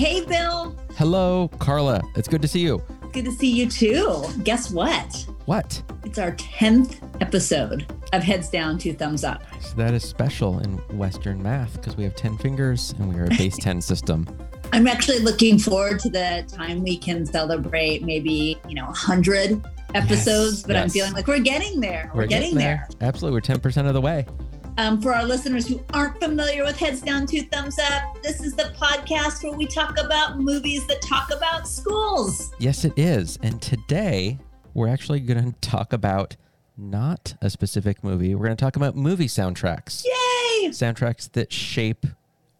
Hey, Bill. Hello, Carla. It's good to see you. Good to see you too. Guess what? What? It's our 10th episode of Heads Down, Two Thumbs Up. So that is special in Western math because we have 10 fingers and we are a base 10 system. I'm actually looking forward to the time we can celebrate maybe, you know, 100 episodes, Yes, but I'm feeling like we're getting there. We're, getting, there. Absolutely. We're 10% of the way. Um, for our listeners who aren't familiar with Heads Down, Two Thumbs Up, this is the podcast where we talk about movies that talk about schools. Yes, it is. And today we're actually going to talk about not a specific movie. We're going to talk about movie soundtracks. Yay! Soundtracks that shape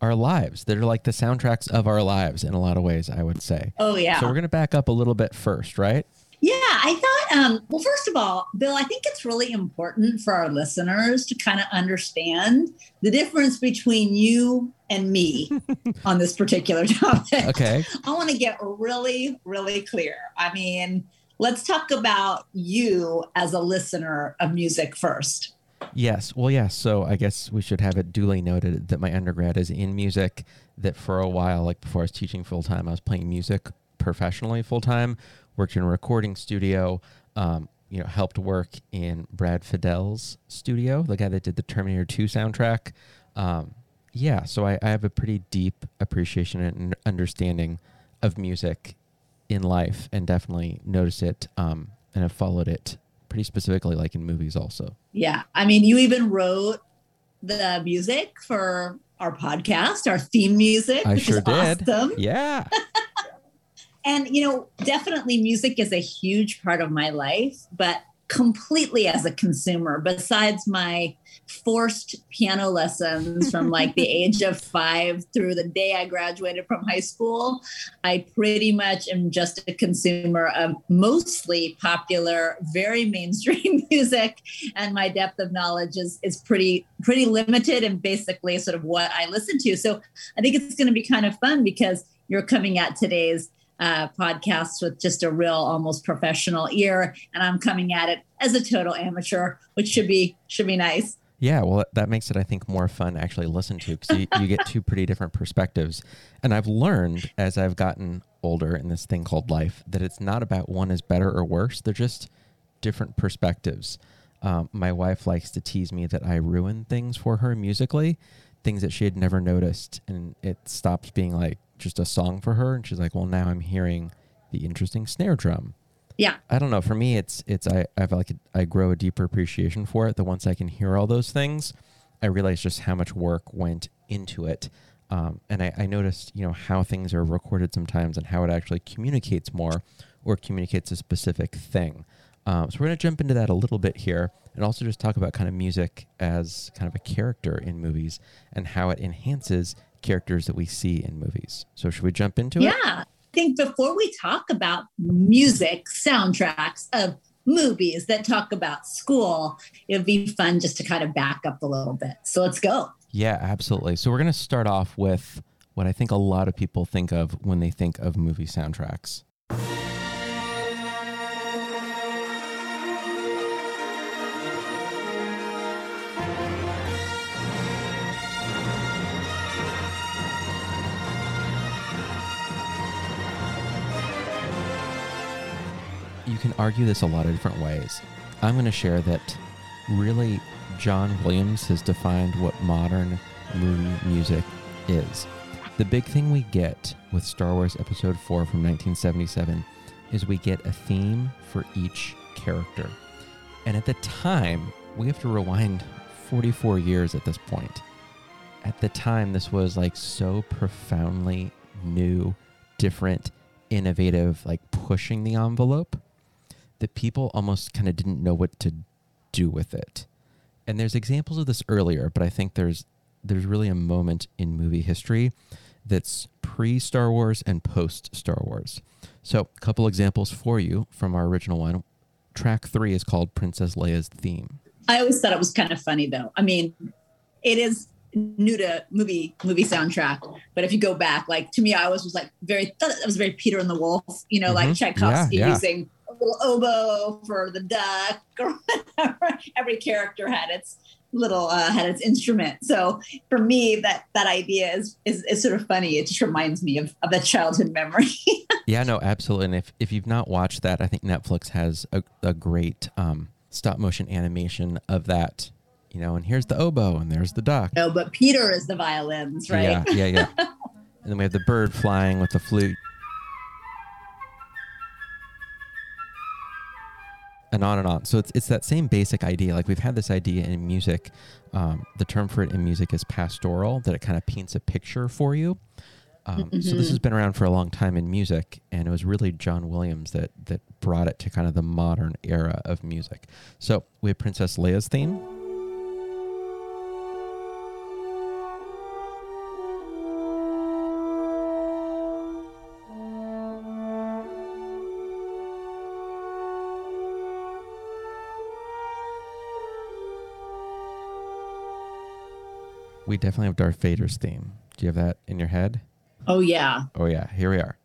our lives, that are like the soundtracks of our lives in a lot of ways, I would say. Oh, yeah. So we're going to back up a little bit first, right? Yeah, I thought, um, well, first of all, Bill, I think it's really important for our listeners to kind of understand the difference between you and me on this particular topic. Okay. I want to get really, really clear. I mean, let's talk about you as a listener of music first. Yes. Well, yes. So I guess we should have it duly noted that my undergrad is in music. That for a while, like before I was teaching full time, I was playing music professionally full time. Worked in a recording studio. Um, you know, helped work in Brad Fidel's studio, the guy that did the Terminator 2 soundtrack. Um, yeah. So I, I have a pretty deep appreciation and understanding of music in life, and definitely notice it um, and have followed it pretty specifically, like in movies also. Yeah. I mean, you even wrote the music for our podcast, our theme music, I which sure is did. awesome. Yeah. And, you know, definitely music is a huge part of my life, but completely as a consumer, besides my forced piano lessons from like the age of five through the day I graduated from high school, I pretty much am just a consumer of mostly popular, very mainstream music. And my depth of knowledge is, is pretty, pretty limited and basically sort of what I listen to. So I think it's going to be kind of fun because you're coming at today's uh, podcasts with just a real almost professional ear and i'm coming at it as a total amateur which should be should be nice Yeah, well, that makes it, I think, more fun to actually listen to because you, you get two pretty different perspectives. And I've learned as I've gotten older in this thing called life that it's not about one is better or worse. They're just different perspectives. Um, my wife likes to tease me that I ruin things for her musically, things that she had never noticed. And it stops being like just a song for her. And she's like, well, now I'm hearing the interesting snare drum yeah I don't know. For me, it's it's I I feel like I grow a deeper appreciation for it. That once I can hear all those things, I realize just how much work went into it. Um, and I, I noticed, you know, how things are recorded sometimes and how it actually communicates more or communicates a specific thing. Um, so we're going to jump into that a little bit here and also just talk about kind of music as kind of a character in movies and how it enhances characters that we see in movies. So should we jump into it? yeah i think before we talk about music soundtracks of movies that talk about school it would be fun just to kind of back up a little bit so let's go Yeah, absolutely. So we're going to start off with what I think a lot of people think of when they think of movie soundtracks. Argue this a lot of different ways. I'm going to share that really John Williams has defined what modern movie music is. The big thing we get with Star Wars Episode 4 from 1977 is we get a theme for each character. And at the time, we have to rewind 44 years at this point. At the time, this was like so profoundly new, different, innovative, like pushing the envelope that people almost kind of didn't know what to do with it. And there's examples of this earlier, but I think there's there's really a moment in movie history that's pre Star Wars and post Star Wars. So, a couple examples for you from our original one. Track 3 is called Princess Leia's theme. I always thought it was kind of funny though. I mean, it is new to movie movie soundtrack, but if you go back, like to me, I always was like very thought it was very Peter and the Wolf, you know, like Mhm. Tchaikovsky Yeah, yeah. using a little oboe for the duck or whatever. Every character had its little uh, had its instrument. So for me, that that idea is, is is sort of funny. It just reminds me of, of that childhood memory. yeah, no, absolutely. And if if you've not watched that, I think Netflix has a, a great um, stop motion animation of that. You know, and here's the oboe, and there's the duck. No, but Peter is the violins, right? Yeah, yeah, yeah. and then we have the bird flying with the flute. And on and on. So it's it's that same basic idea. Like we've had this idea in music. Um, the term for it in music is pastoral. That it kind of paints a picture for you. Um, mm-hmm. So this has been around for a long time in music, and it was really John Williams that that brought it to kind of the modern era of music. So we have Princess Leia's theme. We definitely have Darth Vader's theme. Do you have that in your head? Oh yeah. Oh yeah. Here we are.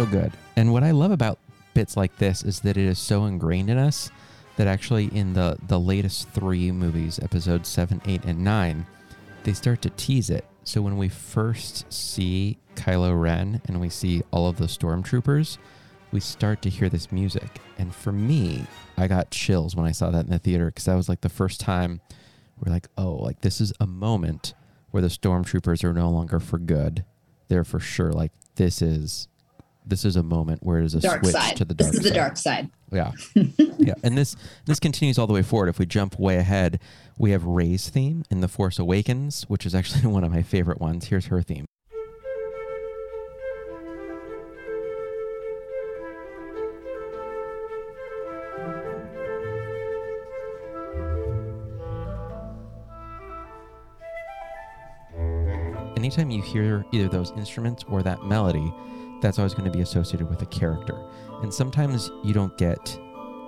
So good. And what I love about bits like this is that it is so ingrained in us that actually in the the latest three movies, episodes seven, eight, and nine, they start to tease it. So when we first see Kylo Ren and we see all of the stormtroopers, we start to hear this music. And for me, I got chills when I saw that in the theater because that was like the first time we're like, oh, like this is a moment where the stormtroopers are no longer for good. They're for sure like this is this is a moment where it is a dark switch side. to the dark This is side. the dark side. Yeah. yeah. And this this continues all the way forward. If we jump way ahead, we have Rey's theme in The Force Awakens, which is actually one of my favorite ones. Here's her theme. Anytime you hear either those instruments or that melody, that's always going to be associated with a character. And sometimes you don't get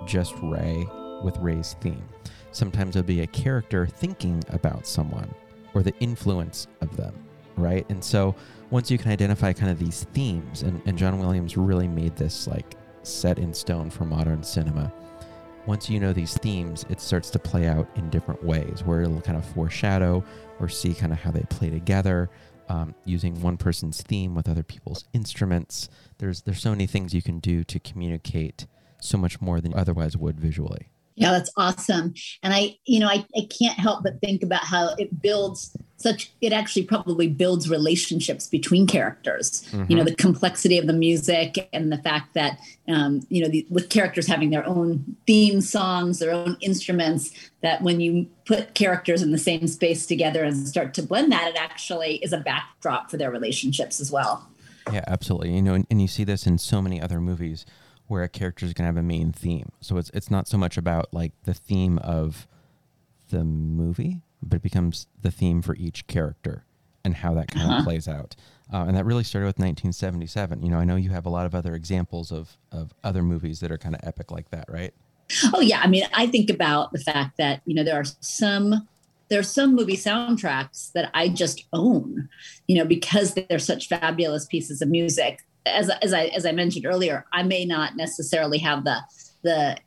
just Ray with Ray's theme. Sometimes it'll be a character thinking about someone or the influence of them, right? And so once you can identify kind of these themes, and, and John Williams really made this like set in stone for modern cinema. Once you know these themes, it starts to play out in different ways where it'll kind of foreshadow or see kind of how they play together um, using one person's theme with other people's instruments. There's there's so many things you can do to communicate so much more than you otherwise would visually. Yeah, that's awesome. And I, you know, I, I can't help but think about how it builds such, it actually probably builds relationships between characters. Mm-hmm. You know, the complexity of the music and the fact that, um, you know, the, with characters having their own theme songs, their own instruments, that when you put characters in the same space together and start to blend that, it actually is a backdrop for their relationships as well. Yeah, absolutely. You know, and, and you see this in so many other movies where a character is going to have a main theme. So it's it's not so much about like the theme of the movie, but it becomes the theme for each character and how that kind uh-huh. of plays out. Uh, and that really started with 1977. You know, I know you have a lot of other examples of of other movies that are kind of epic like that, right? Oh yeah, I mean, I think about the fact that you know there are some there are some movie soundtracks that I just own, you know, because they're such fabulous pieces of music as as I as I mentioned earlier, I may not necessarily have the the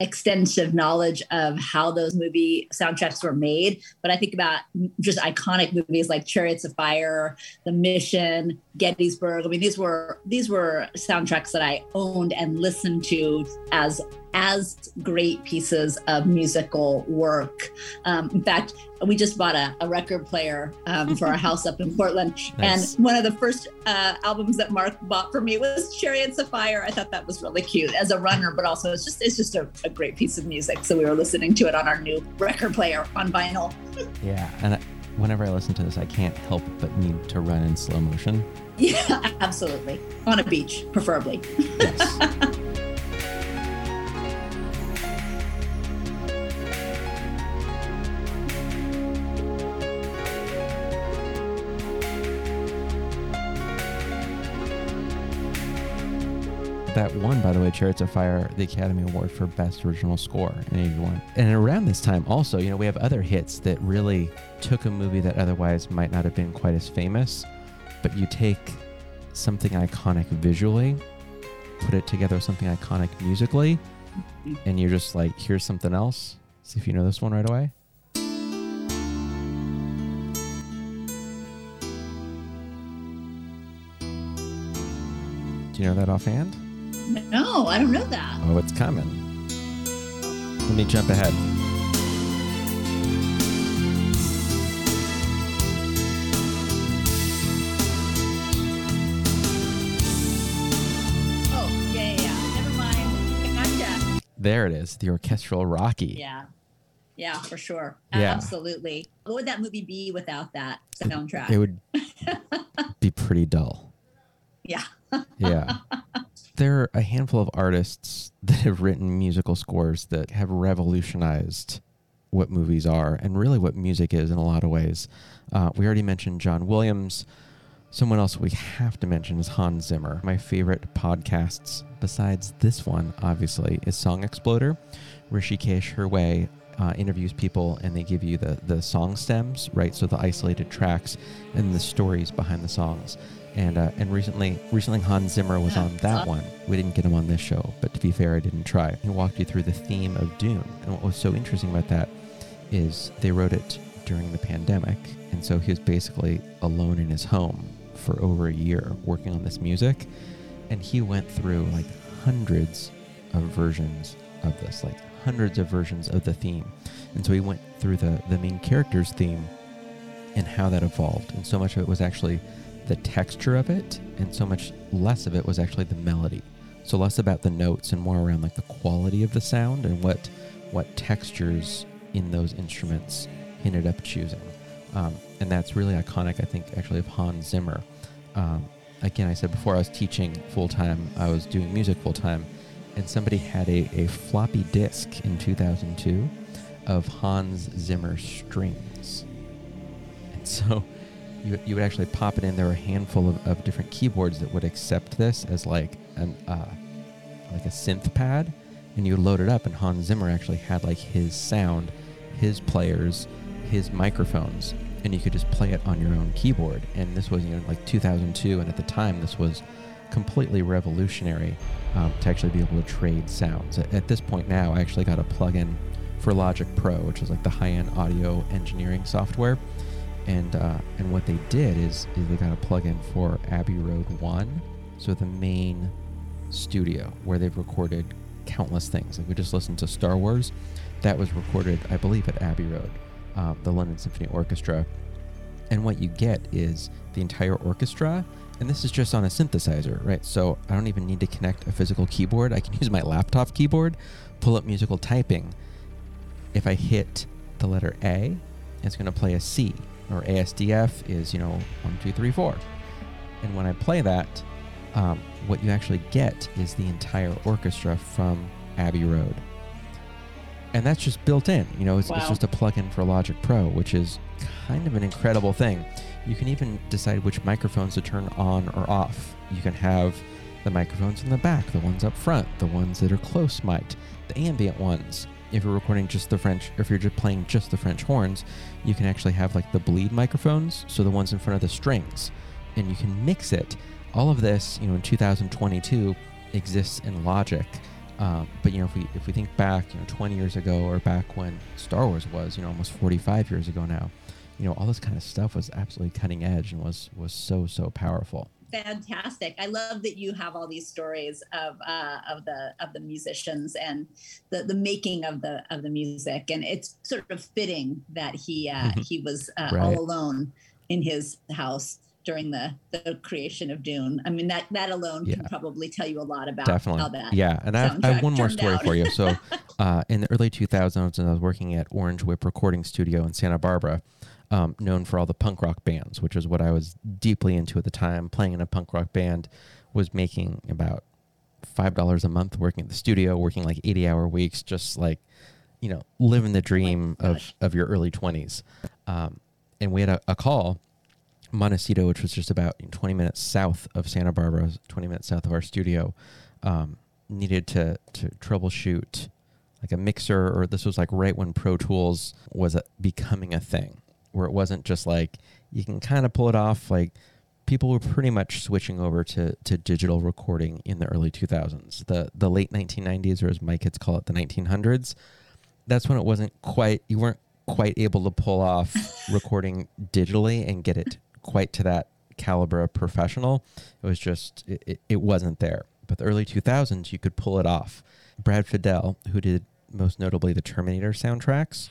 extensive knowledge of how those movie soundtracks were made but i think about just iconic movies like chariots of fire the mission gettysburg. I mean these were these were soundtracks that i owned and listened to as as great pieces of musical work. Um, in fact, we just bought a, a record player um, for our house up in Portland. Nice. And one of the first uh, albums that Mark bought for me was Chariots of Fire. I thought that was really cute as a runner, but also it's just it's just a, a great piece of music. So we were listening to it on our new record player on vinyl. yeah, and whenever I listen to this, I can't help but need to run in slow motion. Yeah, absolutely. On a beach, preferably. Yes. That won, by the way, Chariots of Fire, the Academy Award for Best Original Score in 81. And around this time, also, you know, we have other hits that really took a movie that otherwise might not have been quite as famous, but you take something iconic visually, put it together with something iconic musically, and you're just like, here's something else. See if you know this one right away. Do you know that offhand? No, I don't know that. Oh, it's coming. Let me jump ahead. Oh, yeah, yeah, yeah. Never mind. Gotcha. There it is, the orchestral Rocky. Yeah. Yeah, for sure. Yeah. Absolutely. What would that movie be without that soundtrack? It would be pretty dull. yeah. Yeah. there are a handful of artists that have written musical scores that have revolutionized what movies are and really what music is in a lot of ways. Uh, we already mentioned John Williams. Someone else we have to mention is Hans Zimmer. My favorite podcasts, besides this one, obviously, is Song Exploder. Rishikesh Hirway uh, interviews people and they give you the, the song stems, right? So the isolated tracks and the stories behind the songs. And uh, and recently, recently Hans Zimmer was on that one. We didn't get him on this show, but to be fair, I didn't try. He walked you through the theme of Dune, and what was so interesting about that is they wrote it during the pandemic, and so he was basically alone in his home for over a year working on this music, and he went through like hundreds of versions of this, like hundreds of versions of the theme, and so he went through the the main character's theme and how that evolved, and so much of it was actually the texture of it, and so much less of it was actually the melody. So less about the notes and more around like the quality of the sound and what what textures in those instruments ended up choosing. Um, and that's really iconic, I think, actually, of Hans Zimmer. Um, again, I said before I was teaching full time, I was doing music full time, and somebody had a, a floppy disk in 2002 of Hans Zimmer strings. And so you, you would actually pop it in. There were a handful of, of different keyboards that would accept this as like an uh, like a synth pad, and you would load it up. And Hans Zimmer actually had like his sound, his players, his microphones, and you could just play it on your own keyboard. And this was you know like 2002, and at the time this was completely revolutionary um, to actually be able to trade sounds. At, at this point now, I actually got a plugin for Logic Pro, which is like the high-end audio engineering software and uh, and what they did is, is they got a plugin for Abbey Road One, so the main studio where they've recorded countless things. Like we just listened to Star Wars, that was recorded, I believe, at Abbey Road, um, the London Symphony Orchestra. And what you get is the entire orchestra, and this is just on a synthesizer, right? So I don't even need to connect a physical keyboard. I can use my laptop keyboard, pull up musical typing. If I hit the letter A, it's going to play a C or ASDF is, you know, one, two, three, four. And when I play that, um, what you actually get is the entire orchestra from Abbey Road. And that's just built in. You know, it's, wow. it's just a plugin for Logic Pro, which is kind of an incredible thing. You can even decide which microphones to turn on or off. You can have the microphones in the back, the ones up front, the ones that are close mic, the ambient ones, if you're recording just the French, or if you're just playing just the French horns, you can actually have like the bleed microphones, so the ones in front of the strings, and you can mix it. All of this, you know, in 2022 exists in Logic. Um, but you know, if we if we think back, you know, 20 years ago, or back when Star Wars was, you know, almost 45 years ago now, you know, all this kind of stuff was absolutely cutting edge and was was so so powerful fantastic. I love that you have all these stories of uh, of the of the musicians and the the making of the of the music, and it's sort of fitting that he uh, mm-hmm. he was uh, right. all alone in his house during the the creation of Dune. I mean that that alone yeah. can probably tell you a lot about Definitely. how that. Yeah, and I have, I have, one more story for you. So, uh, in the early 2000s, when I was working at Orange Whip Recording Studio in Santa Barbara, um, known for all the punk rock bands, which is what I was deeply into at the time. Playing in a punk rock band was making about five dollars a month working at the studio, working like eighty hour weeks, just like you know, living the dream oh of of your early twenties. Um, and we had a, a, call Montecito, which was just about 20 minutes south of Santa Barbara, 20 minutes south of our studio, um, needed to to troubleshoot like a mixer, or this was like right when Pro Tools was a, becoming a thing, where it wasn't just like you can kind of pull it off. Like people were pretty much switching over to to digital recording in the early 2000s, the the late 1990s, or as my kids call it, the 1900s. That's when it wasn't quite you weren't quite able to pull off recording digitally and get it quite to that caliber of professional. It was just it, it, it wasn't there. But the early 2000s, you could pull it off. Brad Fiedel, who did most notably the Terminator soundtracks,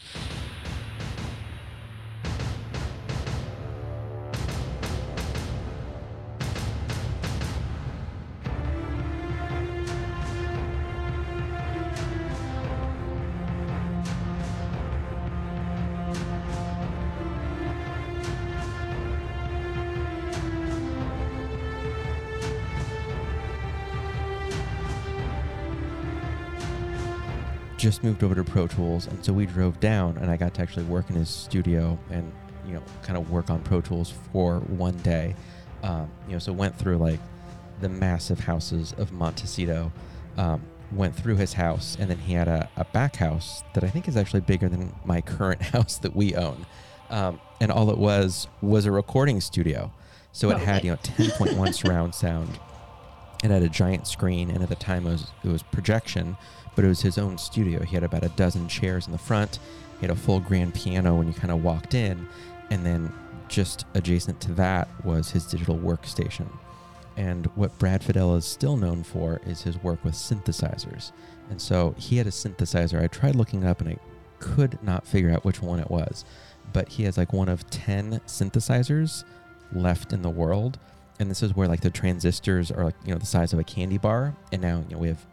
just moved over to Pro Tools, and so we drove down, and I got to actually work in his studio and you know kind of work on Pro Tools for one day. Um, you know, so went through like the massive houses of Montecito. Um, went through his house, and then he had a, a back house that I think is actually bigger than my current house that we own. Um, and all it was was a recording studio. So it had you know 10.1 surround sound. It had a giant screen, and at the time it was it was projection but it was his own studio. He had about a dozen chairs in the front. He had a full grand piano when you kind of walked in, and then just adjacent to that was his digital workstation. And what Brad Fiedel is still known for is his work with synthesizers. And so he had a synthesizer. I tried looking up and I could not figure out which one it was, but he has like one of 10 synthesizers left in the world. And this is where like the transistors are like, you know, the size of a candy bar. And now, you know, we have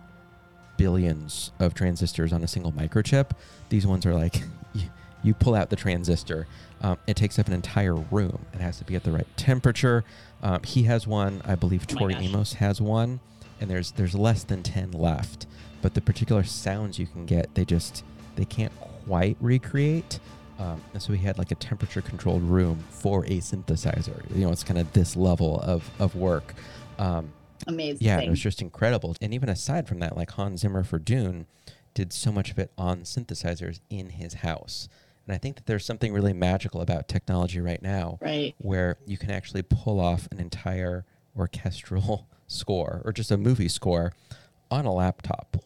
billions of transistors on a single microchip. These ones are like, you, pull out the transistor, um, it takes up an entire room. It has to be at the right temperature. Um, he has one, I believe. Oh Tori Amos has one, and there's there's less than ten left. But the particular sounds you can get, they just they can't quite recreate. Um, and so he had like a temperature controlled room for a synthesizer. You know, it's kind of this level of of work. Um, amazing. Yeah, it was just incredible. And even aside from that, like Hans Zimmer for Dune did so much of it on synthesizers in his house. And I think that there's something really magical about technology right now, right? Where you can actually pull off an entire orchestral score or just a movie score on a laptop.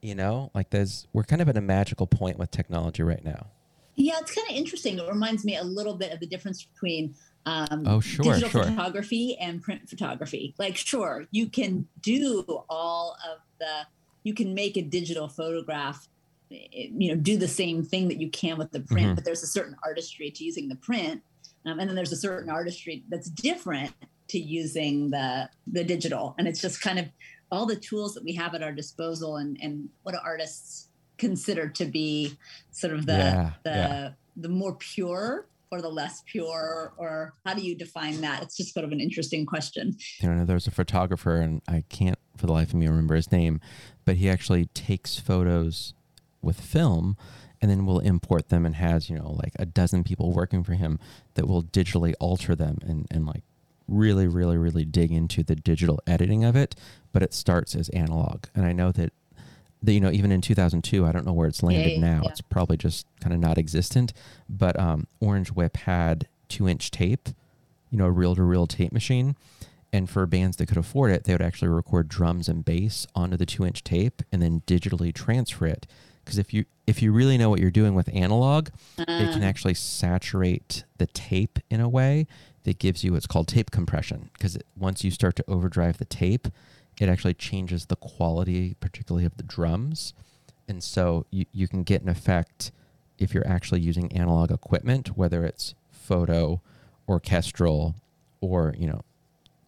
You know, like there's we're kind of at a magical point with technology right now. Yeah, it's kind of interesting. It reminds me a little bit of the difference between um, oh, sure, digital sure. photography and print photography. Like, sure, you can do all of the, you can make a digital photograph, eh, you know, do the same thing that you can with the print, mm-hmm. but there's a certain artistry to using the print. Um, and then there's a certain artistry that's different to using the the digital. And it's just kind of all the tools that we have at our disposal and, and what artists consider to be sort of the yeah, the yeah. the more pure or the less pure or how do you define that? It's just sort of an interesting question. You know there's a photographer and i can't for the life of me remember his name but he actually takes photos with film and then will import them and has you know like a dozen people working for him that will digitally alter them and, and like really really really dig into the digital editing of it but it starts as analog. And i know that the, you know, even in 2002, I don't know where it's landed yeah, now. Yeah. It's probably just kind of not existent. But um, Orange Whip had two inch tape, you know, a reel to reel tape machine. And for bands that could afford it, they would actually record drums and bass onto the two inch tape and then digitally transfer it. Because if you if you really know what you're doing with analog, uh. it can uh. actually saturate the tape in a way that gives you what's called tape compression. Because once you start to overdrive the tape, it actually changes the quality, particularly of the drums. And so you, you can get an effect if you're actually using analog equipment, whether it's photo, orchestral, or, you know,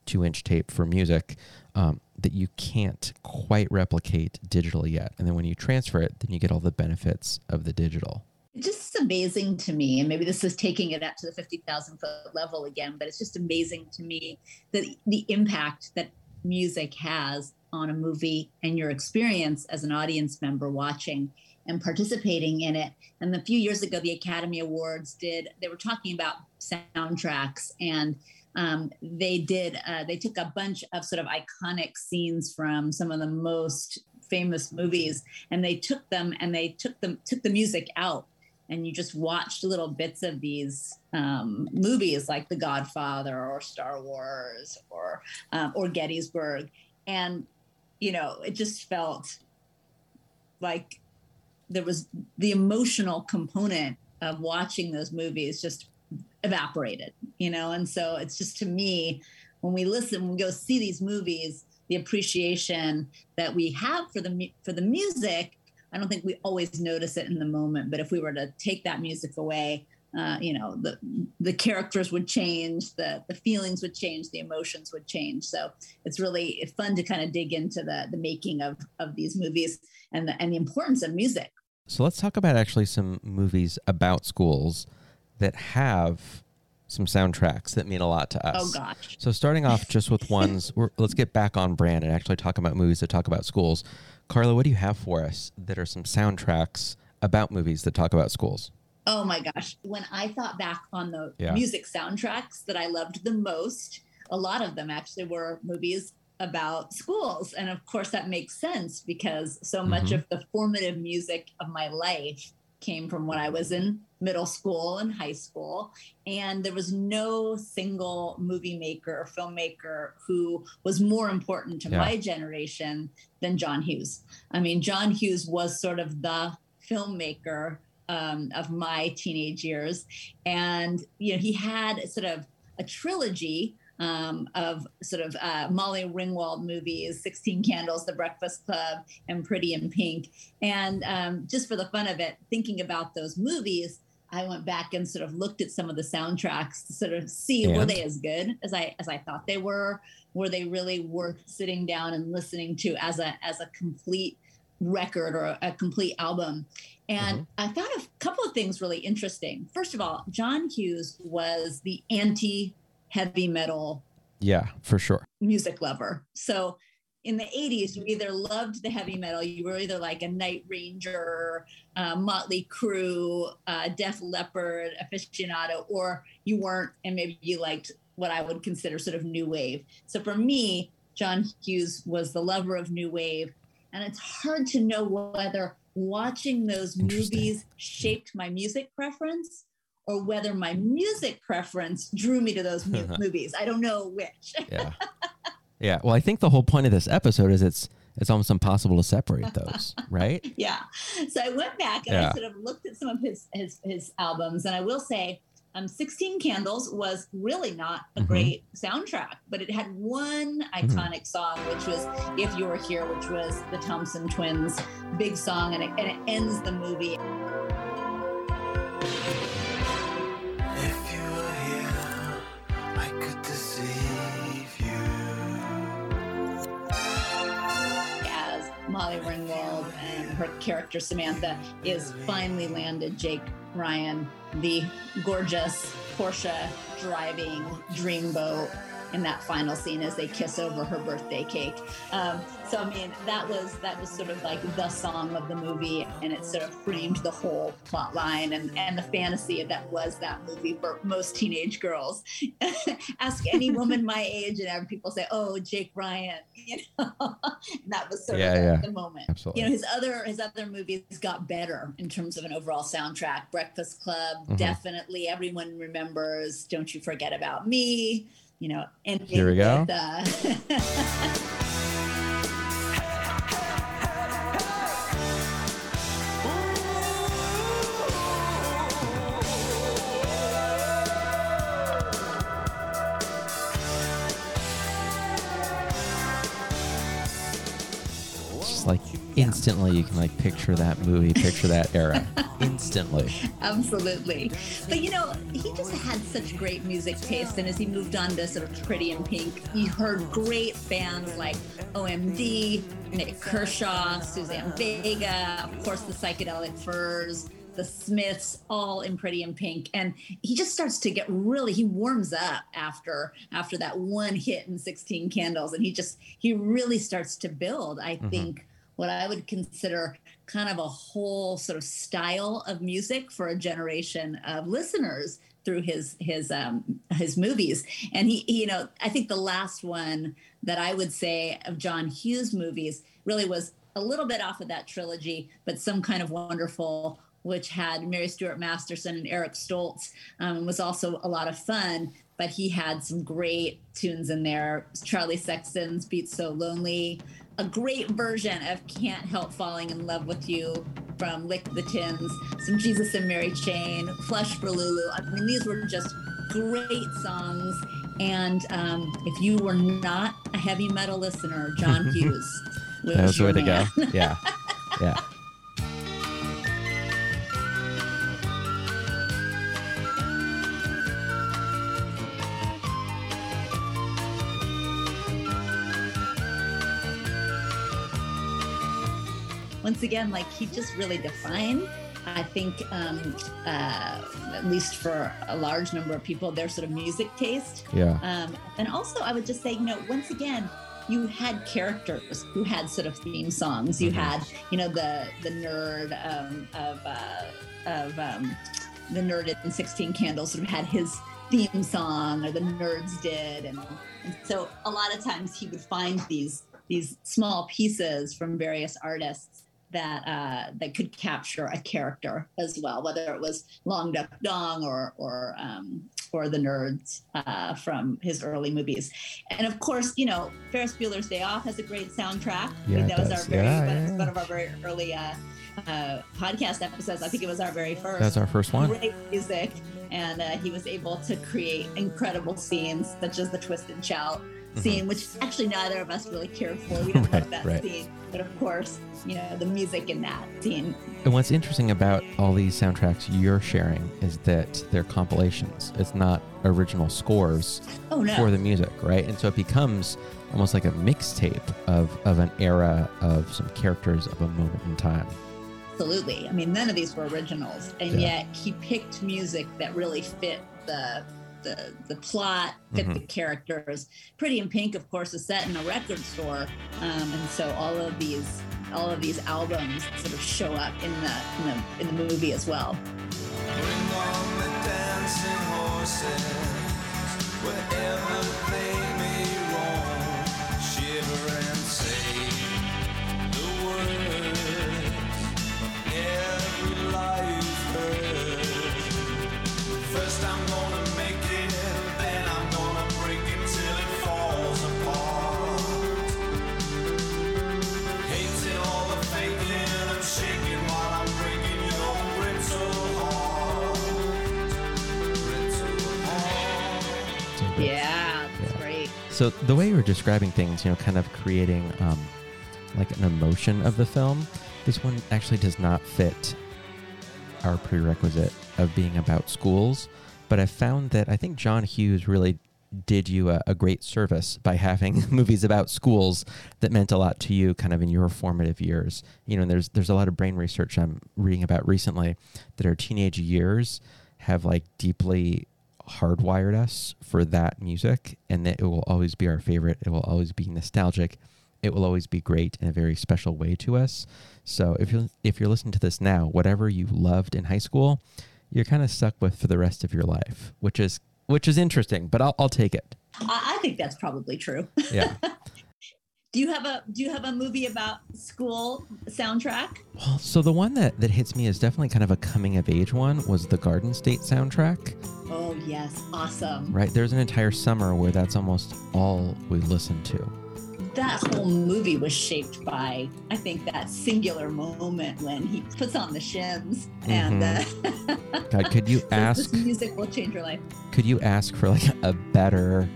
two inch tape for music, um, that you can't quite replicate digitally yet. And then when you transfer it, then you get all the benefits of the digital. It's just amazing to me, and maybe this is taking it up to the 50,000 foot level again, but it's just amazing to me that the impact that music has on a movie and your experience as an audience member watching and participating in it. And a few years ago, the Academy Awards did, they were talking about soundtracks and um, they did, uh, they took a bunch of sort of iconic scenes from some of the most famous movies and they took them and they took them, took the music out and you just watched little bits of these um, movies like The Godfather or Star Wars or um, or Gettysburg, and you know it just felt like there was the emotional component of watching those movies just evaporated, you know, and so it's just to me when we listen, when we go see these movies, the appreciation that we have for the for the music I don't think we always notice it in the moment, but if we were to take that music away, uh, you know, the the characters would change, the the feelings would change, the emotions would change. So it's really fun to kind of dig into the the making of of these movies and the and the importance of music. So let's talk about actually some movies about schools that have some soundtracks that mean a lot to us. Oh gosh. So starting off just with ones, let's get back on brand and actually talk about movies that talk about schools. Carla, what do you have for us that are some soundtracks about movies that talk about schools? Oh my gosh. When I thought back on the yeah. music soundtracks that I loved the most, a lot of them actually were movies about schools. And of course, that makes sense because so mm-hmm. much of the formative music of my life came from when I was in middle school and high school. And there was no single movie maker or filmmaker who was more important to yeah. my generation than John Hughes. I mean, John Hughes was sort of the filmmaker um, of my teenage years. And, you know, he had sort of a trilogy um, of sort of uh, Molly Ringwald movies, 16 Candles, The Breakfast Club, and Pretty in Pink. And um, just for the fun of it, thinking about those movies, I went back and sort of looked at some of the soundtracks to sort of see and? were they as good as I as I thought they were? Were they really worth sitting down and listening to as a as a complete record or a, a complete album? And mm-hmm. I found a couple of things really interesting. First of all, John Hughes was the anti heavy metal yeah for sure. music lover. So in the 80s you either loved the heavy metal you were either like a night ranger uh, motley crue uh, def leppard aficionado or you weren't and maybe you liked what i would consider sort of new wave. So for me john hughes was the lover of new wave and it's hard to know whether watching those movies shaped my music preference or whether my music preference drew me to those movies. I don't know which. yeah. Yeah. Well, I think the whole point of this episode is it's it's almost impossible to separate those, right? yeah. So I went back and yeah. I sort of looked at some of his his his albums, and I will say, um, 16 Candles was really not a mm-hmm. great soundtrack, but it had one mm-hmm. iconic mm-hmm. song, which was If You Were Here, which was the Thompson Twins' big song, and it, and it ends the movie. Her character Samantha is finally landed Jake Ryan, the gorgeous Porsche driving dreamboat in that final scene as they kiss over her birthday cake. Um, so I mean, that was that was sort of like the song of the movie, and it sort of framed the whole plot line and and the fantasy that was that movie for most teenage girls. Ask any woman my age, and people say, "Oh, Jake Ryan," you know. that was sort yeah, of yeah. the moment. Absolutely. You know, his other his other movies got better in terms of an overall soundtrack. Breakfast Club, mm-hmm. definitely. Everyone remembers. Don't you forget about me you know, and here we go. With, uh, instantly you can like picture that movie, picture that era instantly. Absolutely. But you know, he just had such great music taste. And as he moved on to sort of Pretty in Pink, you heard great bands like OMD, Nick Kershaw, Suzanne Vega, of course, the Psychedelic Furs the Smiths, all in Pretty in Pink, and he just starts to get really he warms up after after that one hit in 16 Candles, and he just he really starts to build. I mm-hmm. think what I would consider kind of a whole sort of style of music for a generation of listeners through his his um, his movies. And he, he, you know, I think the last one that I would say of John Hughes movies really was a little bit off of that trilogy, but some kind of wonderful which had Mary Stuart Masterson and Eric Stoltz, um, was also a lot of fun. But he had some great tunes in there. Charlie Sexton's "Beat So Lonely," a great version of "Can't Help Falling in Love with You" from Lick the Tins, some Jesus and Mary Chain, "Flush for Lulu." I mean, these were just great songs. And um, if you were not a heavy metal listener, John Hughes was, that was the way man. to go. Yeah. Yeah. Once again, like he just really defined. I think, um, uh, at least for a large number of people, their sort of music taste. Yeah. Um, and also, I would just say, you know, once again, you had characters who had sort of theme songs. You Mhm. had, you know, the the nerd um, of uh, of um, the nerd in Sixteen Candles sort of had his theme song, or the nerds did, and, and so a lot of times he would find these these small pieces from various artists that uh, that could capture a character as well, whether it was Long Duck Dong or or um, or the Nerds uh, from his early movies, and of course, you know Ferris Bueller's Day Off has a great soundtrack. Yeah, think it that was our very Yeah, one, yeah, yeah. one of our very early uh, uh, podcast episodes. I think it was our very first. That's our first one. Great music, and uh, he was able to create incredible scenes such as the twist and shout scene, which actually neither of us really cared for. We Mm-hmm. Right, love that right. scene, but of course, you know the music in that scene. And what's interesting about all these soundtracks you're sharing is that they're compilations. It's not original scores Oh no, for the music, right? And so it becomes almost like a mixtape of, of an era of some characters of a moment in time. absolutely. I mean, none of these were originals, and Yeah. yet he picked music that really fit the the the plot, fit the Mhm. characters. Pretty in Pink, of course, is set in a record store, um, and so all of these all of these albums sort of show up in the in the in the movie as well. Bring on the dancing horses, wherever So the way you were describing things, you know, kind of creating um, like an emotion of the film, this one actually does not fit our prerequisite of being about schools. But I found that I think John Hughes really did you a, a great service by having movies about schools that meant a lot to you kind of in your formative years. You know, there's there's a lot of brain research I'm reading about recently that our teenage years have like deeply hardwired us for that music and that it will always be our favorite. It will always be nostalgic. It will always be great in a very special way to us. So if you're if you're listening to this now, whatever you loved in high school, you're kind of stuck with for the rest of your life, which is which is interesting, but I'll I'll take it. I, I think that's probably true. Yeah. Do you have a Do you have a movie about school soundtrack? well, so the one that that hits me is definitely kind of a coming of age one was the Garden State soundtrack. Oh yes, awesome. Right? There's an entire summer where that's almost all we listened to. That whole movie was shaped by, I think, that singular moment when he puts on the shims and uh, God, could you ask this music will change your life. could you ask for like a better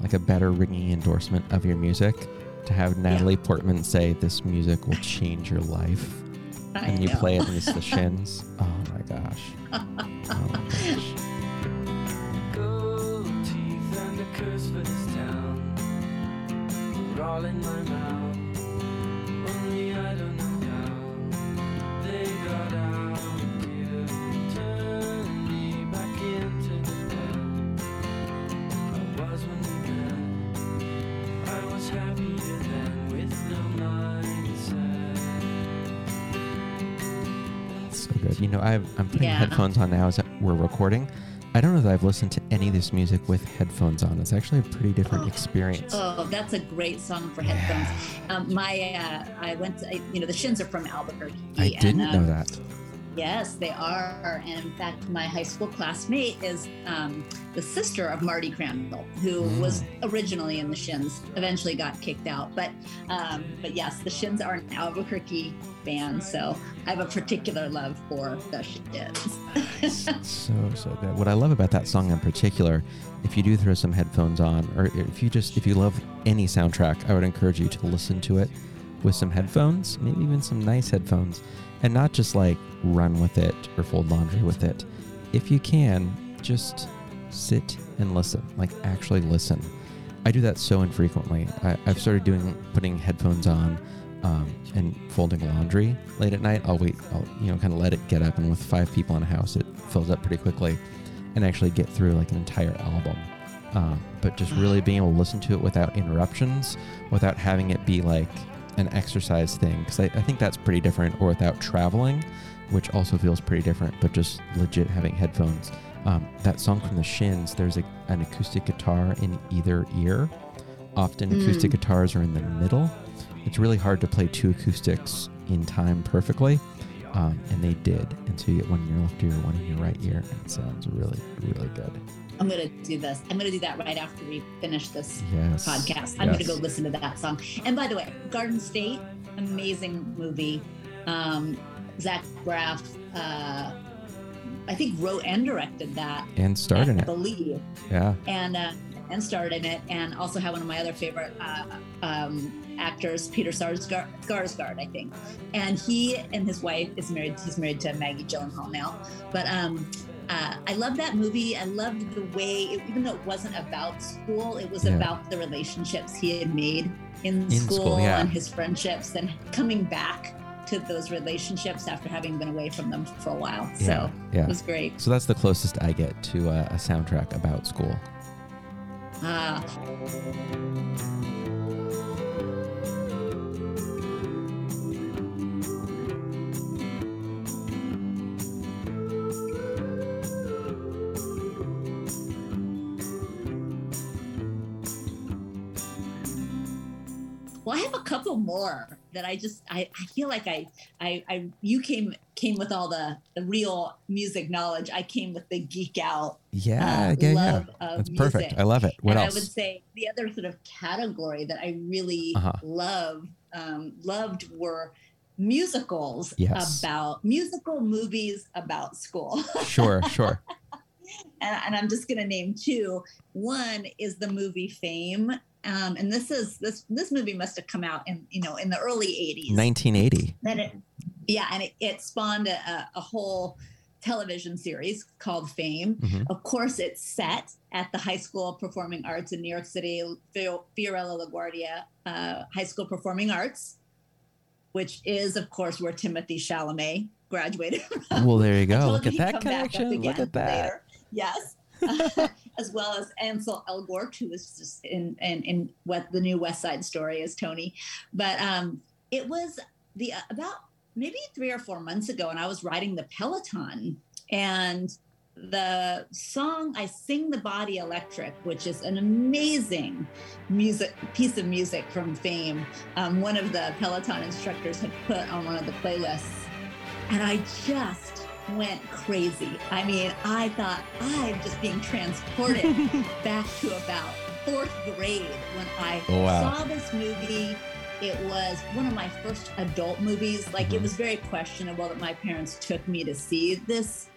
like a better ringing endorsement of your music to have Natalie Portman say this music will change your life I and you play it and it's the shins oh my gosh oh my gosh curse for this town. We're all in my mouth. Only I don't know how they got out here. Turn me back into the. I was when we met. I was happier then with no mindset. So good. You know, I have, I'm putting yeah. headphones on now as we're recording. I don't know that I've listened to any of this music with headphones on. It's actually a pretty different Oh. experience. Oh, that's a great song for headphones. Um, my, uh, I went to, you know, the Shins are from Albuquerque. I didn't know um, that. Yes, they are. And in fact, my high school classmate is um, the sister of Marty Crandall, who Mm. was originally in the Shins, eventually got kicked out. But um, but yes, the Shins are an Albuquerque band, so I have a particular love for the Shins. so so good. What I love about that song in particular, if you do throw some headphones on, or if you just if you love any soundtrack, I would encourage you to listen to it with some headphones, maybe even some nice headphones, and not just like run with it or fold laundry with it. If you can, just sit and listen, like actually listen. I do that so infrequently. I, I've started doing putting headphones on um, and folding laundry late at night. I'll wait, I'll you know kind of let it get up, and with five people in a house, it fills up pretty quickly, and actually get through like an entire album. Um, but just really being able to listen to it without interruptions, without having it be like an exercise thing, because I, I think that's pretty different. Or without traveling, which also feels pretty different. But just legit having headphones. Um, that song from the Shins, there's a, an acoustic guitar in either ear. Often Mm. acoustic guitars are in the middle. It's really hard to play two acoustics in time perfectly. Um, and they did. And so you get one in your left ear, one in your right ear, and it sounds really, really good. I'm gonna do this. I'm gonna do that right after we finish this Yes. podcast. I'm gonna go listen to that song. And by the way, Garden State, amazing movie. Um, Zach Braff, uh, I think wrote and directed that. And start in I it. believe, Yeah. and uh, and starred in it, and also had one of my other favorite uh, um, actors, Peter Sarsgaard, Skarsgård, I think. And he and his wife is married. He's married to Maggie Gyllenhaal now, but um, uh, I love that movie. I loved the way, even though it wasn't about school, it was Yeah. about the relationships he had made in, In school, school, yeah. and his friendships, and coming back to those relationships after having been away from them for a while. Yeah. So Yeah. it was great. So that's the closest I get to uh, a soundtrack about school. Uh, well, I have a couple more that I just I, I feel like I, I I you came came with all the the real music knowledge. I came with the geek out Yeah, uh, yeah, yeah. That's perfect. I love it. What and else? I would say the other sort of category that I really Uh-huh. love um, loved were musicals Yes. about musical movies about school. sure, sure. and, and I'm just going to name two. One is the movie Fame. Um, and this is this this movie must have come out in you know in the early 80s. 1980. And it, yeah, and it, it spawned a, a- whole television series called Fame. Mhm. Of course, it's set at the High School of Performing Arts in New York City, Fiorello LaGuardia uh, High School of Performing Arts, which is, of course, where Timothy Chalamet graduated. from. Well, there you go. Look at that come back up connection. Look at that. later. Yes. as well as Ansel Elgort, who was just in, in in what the new West Side Story is Tony. But um, it was the uh, about maybe three or four months ago, and I was riding the Peloton, and the song "I Sing the Body Electric," which is an amazing music piece of music from Fame, um, one of the Peloton instructors had put on one of the playlists, and I just went crazy. I mean, I thought I'm just being transported back to about fourth grade when I Oh, wow. saw this movie. It was one of my first adult movies. Like, it Mhm. was very questionable that my parents took me to see this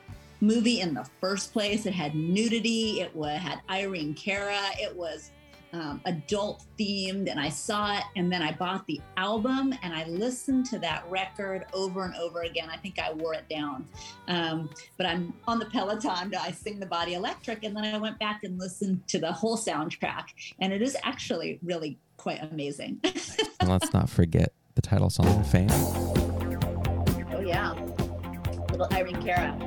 movie in the first place. It had nudity, it wa- had Irene Cara, it was um, adult themed, and I saw it. And then I bought the album and I listened to that record over and over again. I think I wore it down. Um, but I'm on the Peloton. I sing the Body Electric, and then I went back and listened to the whole soundtrack, and it is actually really quite amazing. And let's not forget the title song, Fame. oh yeah, little Irene Cara.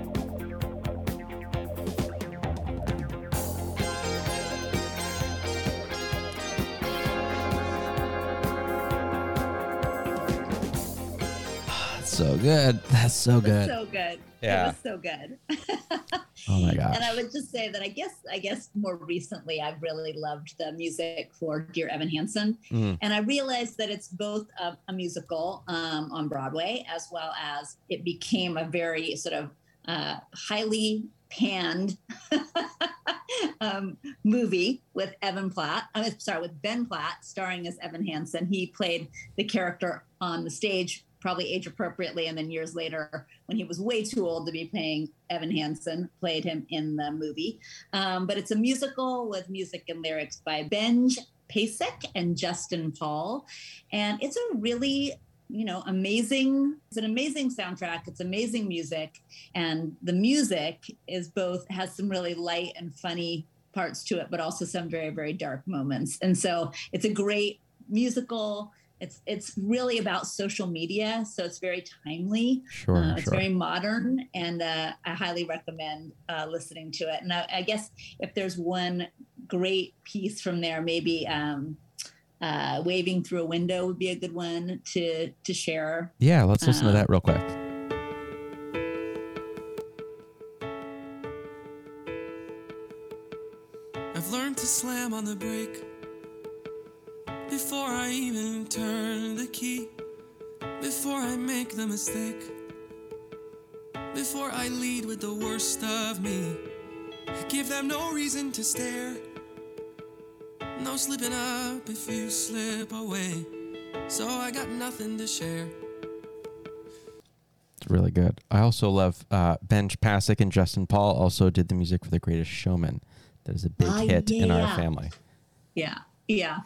So good. That's so good. so good. Yeah. It was so good. oh my gosh. And I would just say that I guess I guess more recently I've really loved the music for Dear Evan Hansen, Mm. and I realized that it's both a, a musical um, on Broadway as well as it became a very sort of uh, highly panned um, movie with Evan Platt. I'm sorry, with Ben Platt starring as Evan Hansen. He played the character on the stage, probably age appropriately, and then years later, when he was way too old to be playing Evan Hansen, played him in the movie. Um, but it's a musical with music and lyrics by Benj Pasek and Justin Paul, and it's a really you know amazing it's an amazing soundtrack. It's amazing music. And the music is both has some really light and funny parts to it but also some very very dark moments. And so it's a great musical it's it's really about social media so it's very timely Sure, uh, it's sure. very modern and uh, i highly recommend uh, listening to it and I, I guess if there's one great piece from there maybe um, uh, waving through a window would be a good one to to share yeah, let's listen to uh, that real quick. I've learned to slam on the brake before I even turn the key, before I make the mistake, before I lead with the worst of me. Give them no reason to stare, no slipping up if you slip away. So I got nothing to share. It's really good. I also love uh, Benj Pasek and Justin Paul also did the music for The Greatest Showman. That is a big Ah, hit in our family. yeah yeah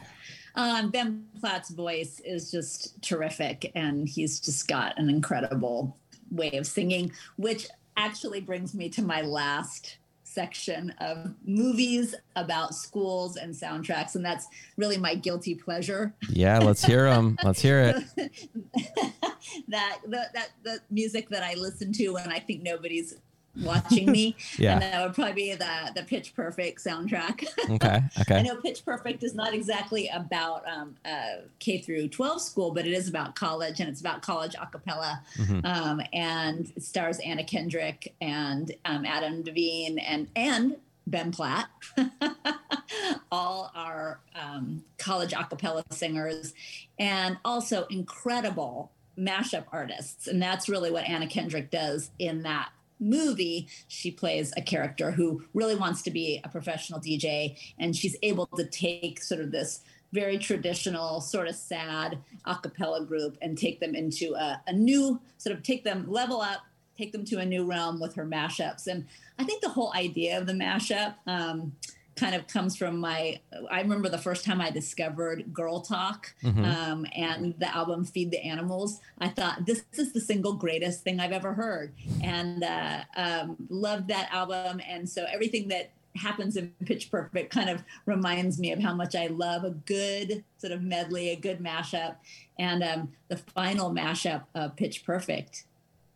um, ben platt's voice is just terrific and he's just got an incredible way of singing which actually brings me to my last section of movies about schools and soundtracks and that's really my guilty pleasure Yeah, let's hear them. let's hear it. that the, that the music that I listen to when I think nobody's watching me, Yeah. and that would probably be the the Pitch Perfect soundtrack. Okay. Okay. I know Pitch Perfect is not exactly about um, uh, K through 12 school, but it is about college, and it's about college a cappella. Mhm. Um, and it stars Anna Kendrick and um, Adam Devine and and Ben Platt. All our um, college a cappella singers, and also incredible mashup artists. And that's really what Anna Kendrick does in that movie. She plays a character who really wants to be a professional DJ, and she's able to take sort of this very traditional, sort of sad a cappella group and take them into a, a new sort of take them level up, take them to a new realm with her mashups. And I think the whole idea of the mashup um, kind of comes from my. I remember the first time I discovered Girl Talk Mhm. um, and the album Feed the Animals. I thought this is the single greatest thing I've ever heard, and uh, um, loved that album. And so everything that happens in Pitch Perfect kind of reminds me of how much I love a good sort of medley, a good mashup. And um, the final mashup of Pitch Perfect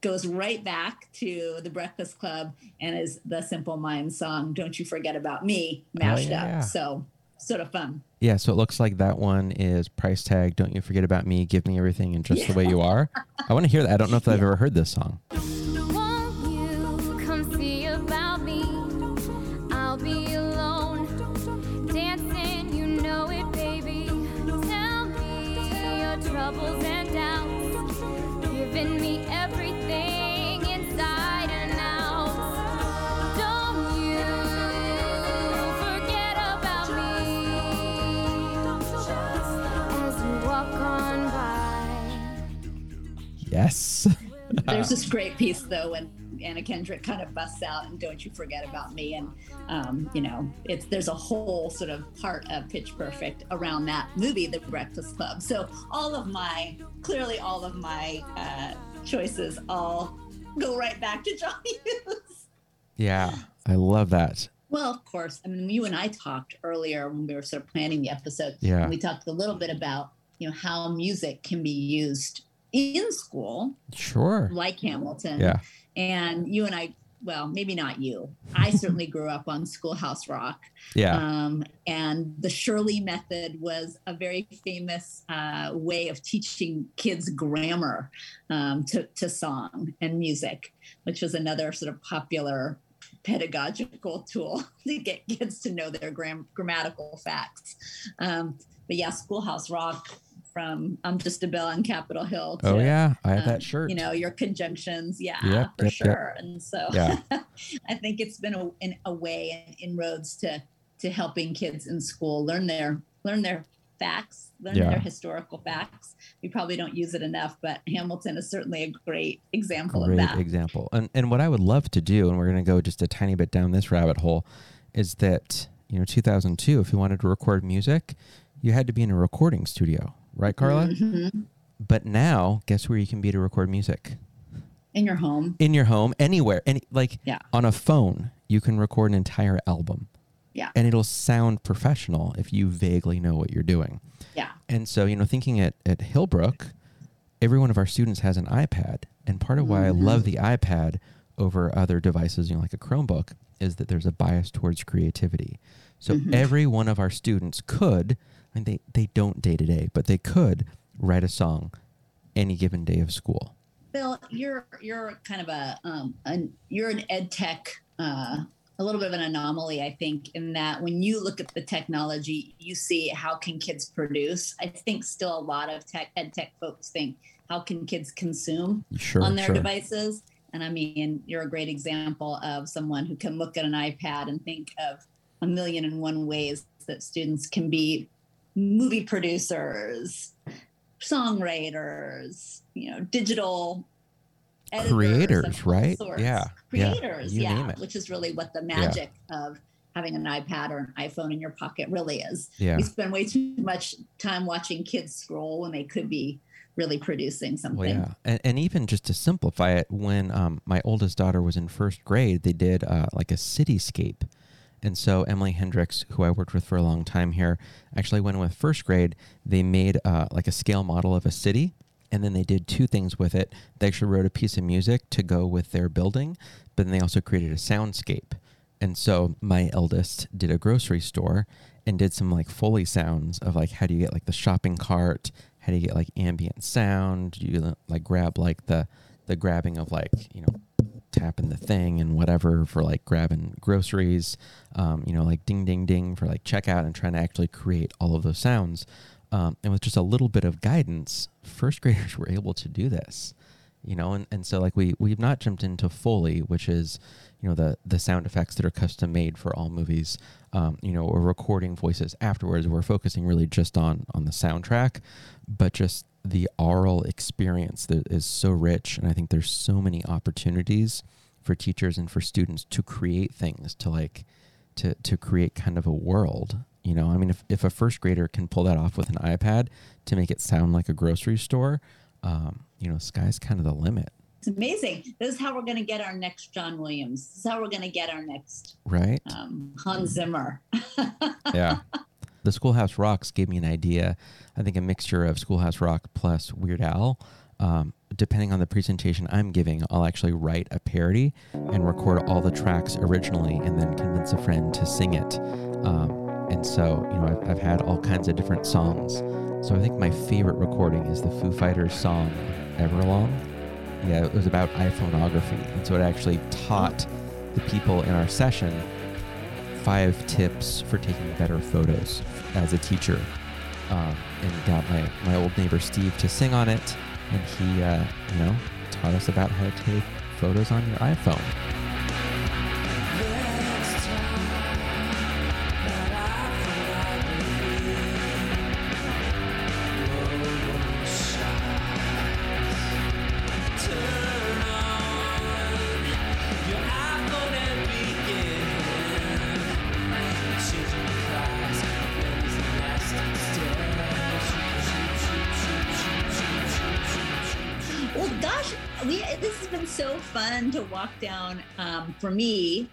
goes right back to the Breakfast Club and is the Simple Minds song "Don't You Forget About Me" oh, mashed Oh, yeah. up. So sort of fun. Yeah, so it looks like that one is price tag. Don't you forget about me. Give me everything and just the way you are. I want to hear that. I don't know if I've ever heard this song. Yes. There's this great piece though when Anna Kendrick kind of busts out and "Don't you forget about me," and um, you know, it's there's a whole sort of part of Pitch Perfect around that movie, The Breakfast Club. So all of my clearly all of my uh, choices all go right back to John Hughes. Yeah, I love that. Well, of course. I mean, you and I talked earlier when we were sort of planning the episode. Yeah. And we talked a little bit about you know how music can be used in school Sure. like Hamilton. Yeah. And you and I well, maybe not you. I certainly grew up on Schoolhouse Rock. Yeah. Um, and the Shurley method was a very famous uh, way of teaching kids grammar um, to, to song and music, which was another sort of popular pedagogical tool to get kids to know their gram- grammatical facts. Um, but yeah, Schoolhouse Rock from I'm Just a bill on Capitol Hill. To, oh yeah, I have um, that shirt. You know, your conjunctions. Yeah, Yep, for yep, yep. sure. And so Yeah. I think it's been a, in, a way and inroads to to helping kids in school learn their learn their facts, learn Yeah. their historical facts. We probably don't use it enough, but Hamilton is certainly a great example Great of that. example. And and what I would love to do, and we're going to go just a tiny bit down this rabbit hole, is that you know 2002, if you wanted to record music, you had to be in a recording studio, right, Carla? Mhm. But now, guess where you can be to record music? In your home. In your home, anywhere, any like Yeah. on a phone, you can record an entire album. Yeah. And it'll sound professional if you vaguely know what you're doing. Yeah. And so, you know, thinking at, at Hillbrook, every one of our students has an iPad. And part of why I love the iPad over other devices, you know, like a Chromebook, is that there's a bias towards creativity. So every one of our students could, and they, they don't day to day, but they could write a song any given day of school. Bill, you're you're kind of a um an, you're an ed tech uh a little bit of an anomaly, I think, in that when you look at the technology, you see how can kids produce. I think still a lot of tech ed tech folks think how can kids consume Sure. on their sure. devices. And I mean, you're a great example of someone who can look at an iPad and think of a million and one ways that students can be movie producers, songwriters, you know, digital Creators, right? sorts. Yeah, yeah, creators, you yeah, which is really what the magic of having an iPad or an iPhone in your pocket really is. Yeah. We spend way too much time watching kids scroll when they could be really producing something. Well, yeah, and, and even just to simplify it, when um, my oldest daughter was in first grade, they did uh, like a cityscape, and so Emily Hendricks, who I worked with for a long time here, actually went with first grade. They made uh, like a scale model of a city, and then they did two things with it. They actually wrote a piece of music to go with their building, but then they also created a soundscape. And so my eldest did a grocery store and did some like Foley sounds of like how do you get like the shopping cart, how do you get like ambient sound, do you like grab like the the grabbing of like you know tapping the thing and whatever for like grabbing groceries, um, you know like ding ding ding for like checkout and trying to actually create all of those sounds. Um, and with just a little bit of guidance, first graders were able to do this you know and, and so like we we've not jumped into foley which is you know the the sound effects that are custom made for all movies um, you know or recording voices afterwards we're focusing really just on on the soundtrack but just the aural experience that is so rich and i think there's so many opportunities for teachers and for students to create things to like to to create kind of a world you know i mean if, if a first grader can pull that off with an ipad to make it sound like a grocery store um, you know sky's kind of the limit It's amazing. This is how we're going to get our next John Williams. This is how we're going to get our next right um, Hans Zimmer. yeah the schoolhouse rocks gave me an idea i think a mixture of schoolhouse rock plus weird al. Um, depending on the presentation i'm giving i'll actually write a parody and record all the tracks originally and then convince a friend to sing it. Um, and so you know I've, I've had all kinds of different songs. So i think my favorite recording is the foo fighters song everlong. Yeah it was about iPhoneography, and so it actually taught the people in our session five tips for taking better photos as a teacher um, and got my, my old neighbor steve to sing on it and he uh, you know taught us about how to take photos on your iphone um, for me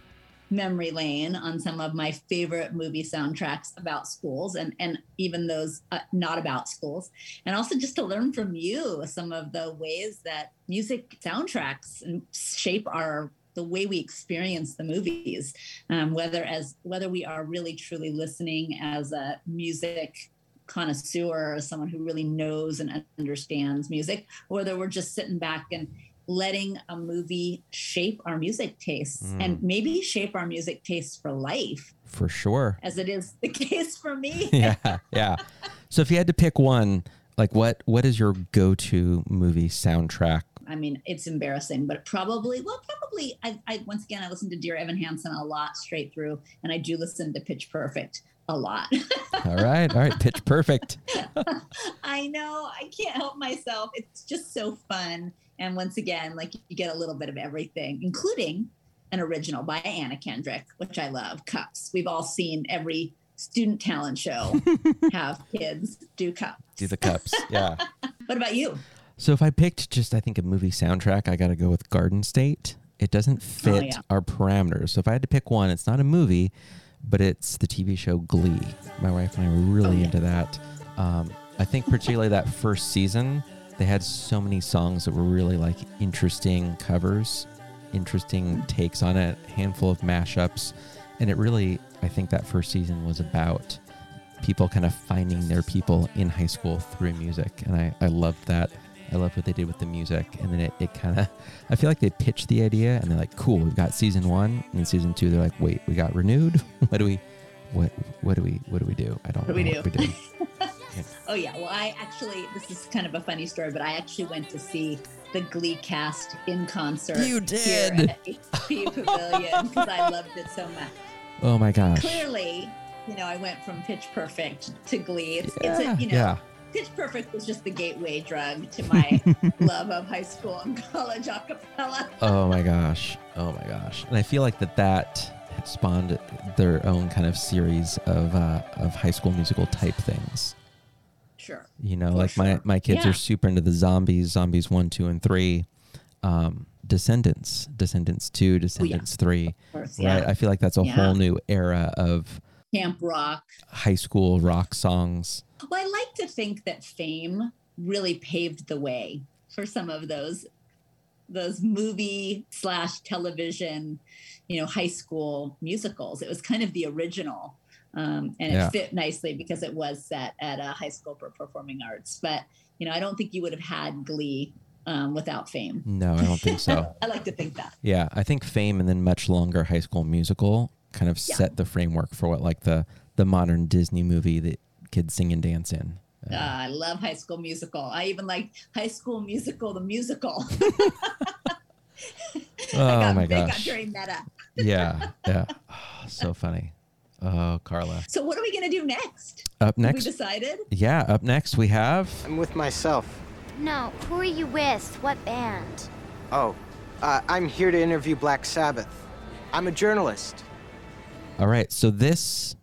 memory lane on some of my favorite movie soundtracks about schools and and even those uh, not about schools. And also just to learn from you some of the ways that music soundtracks shape our the way we experience the movies, um, whether as whether we are really truly listening as a music connoisseur or someone who really knows and understands music, or whether we're just sitting back and letting a movie shape our music tastes Mm. and maybe shape our music tastes for life, For sure. as it is the case for me. yeah, yeah. So if you had to pick one, like what what is your go-to movie soundtrack? I mean, it's embarrassing, but probably, well, probably, I, I once again, I listen to Dear Evan Hansen a lot straight through, and I do listen to Pitch Perfect a lot. All right, all right, Pitch Perfect. I know, I can't help myself. It's just so fun. And once again, like you get a little bit of everything, including an original by Anna Kendrick, which I love, Cups. We've all seen every student talent show have kids do cups. Do the cups. Yeah. What about you? So if I picked just I think a movie soundtrack, I got to go with Garden State. It doesn't fit Oh, yeah. our parameters. So if I had to pick one, it's not a movie, but it's the TV show Glee. My wife and I were really Oh, yeah. into that. Um, I think particularly that first season, they had so many songs that were really like interesting covers, interesting hmm. takes on it, handful of mashups, and it really I think that first season was about people kind of finding their people in high school through music and i, I loved that. I loved what they did with the music and then it, it kind of i feel like they pitched the idea and they're like cool we've got season one and season two they're like wait we got renewed? What do we what what do we what do we do? I don't What do know we what we do Oh yeah, well I actually this is kind of a funny story, but I actually went to see the Glee cast in concert. You did? at HP Pavilion because I loved it so much. oh my gosh Clearly, you know, I went from Pitch Perfect to Glee. It's, yeah, it's a you know, yeah Pitch Perfect was just the gateway drug to my love of high school and college a cappella. oh my gosh oh my gosh and i feel like that that spawned their own kind of series of uh, of high school musical type things Sure. You know, For like my sure. my kids Yeah. are super into the zombies, zombies one, two, and three, um, Descendants, Descendants two, Descendants three. Of course. Right. Yeah. I feel like that's a Yeah. whole new era of Camp Rock. high school rock songs. Well, I like to think that fame really paved the way for some of those those movie slash television, you know, high school musicals. It was kind of the original. Um, and Yeah. it fit nicely because it was set at a high school for performing arts. But, you know, I don't think you would have had Glee um, without fame. No, I don't think so. I like to think that. yeah, I think Fame and then much longer High School Musical kind of Yeah. set the framework for what like the the modern Disney movie that kids sing and dance in. Uh, I love High School Musical. I even like High School Musical, the musical. Oh my gosh. very meta. Yeah, yeah. Oh, so funny. Oh, Carla. So, what are we going to do next? Up Have next, we decided? yeah, up next we have I'm with myself. No, who are you with? What band? Oh, uh, I'm here to interview Black Sabbath. I'm a journalist. All right. So this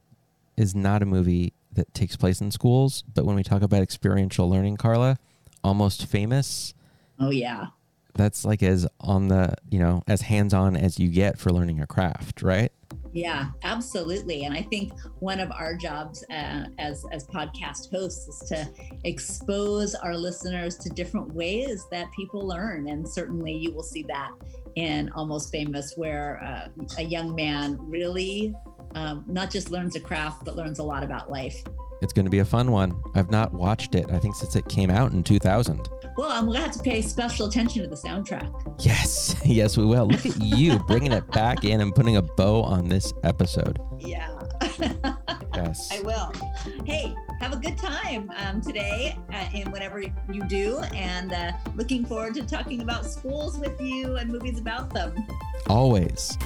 is not a movie that takes place in schools, but when we talk about experiential learning, Carla, almost famous, Oh, yeah. that's like as on the, you know, as hands-on as you get for learning a craft, right? Yeah, absolutely. And I think one of our jobs uh, as as podcast hosts is to expose our listeners to different ways that people learn. And certainly, you will see that in Almost Famous, where uh, a young man really um, not just learns a craft, but learns a lot about life. It's going to be a fun one. I've not watched it. I think since it came out in 2000. Well, I'm going to have to pay special attention to the soundtrack. Yes, yes, we will. Look at you bringing it back in and putting a bow on this episode. Yeah. Yes. I will. Hey, have a good time um, today uh, in whatever you do, and uh, looking forward to talking about schools with you and movies about them. Always.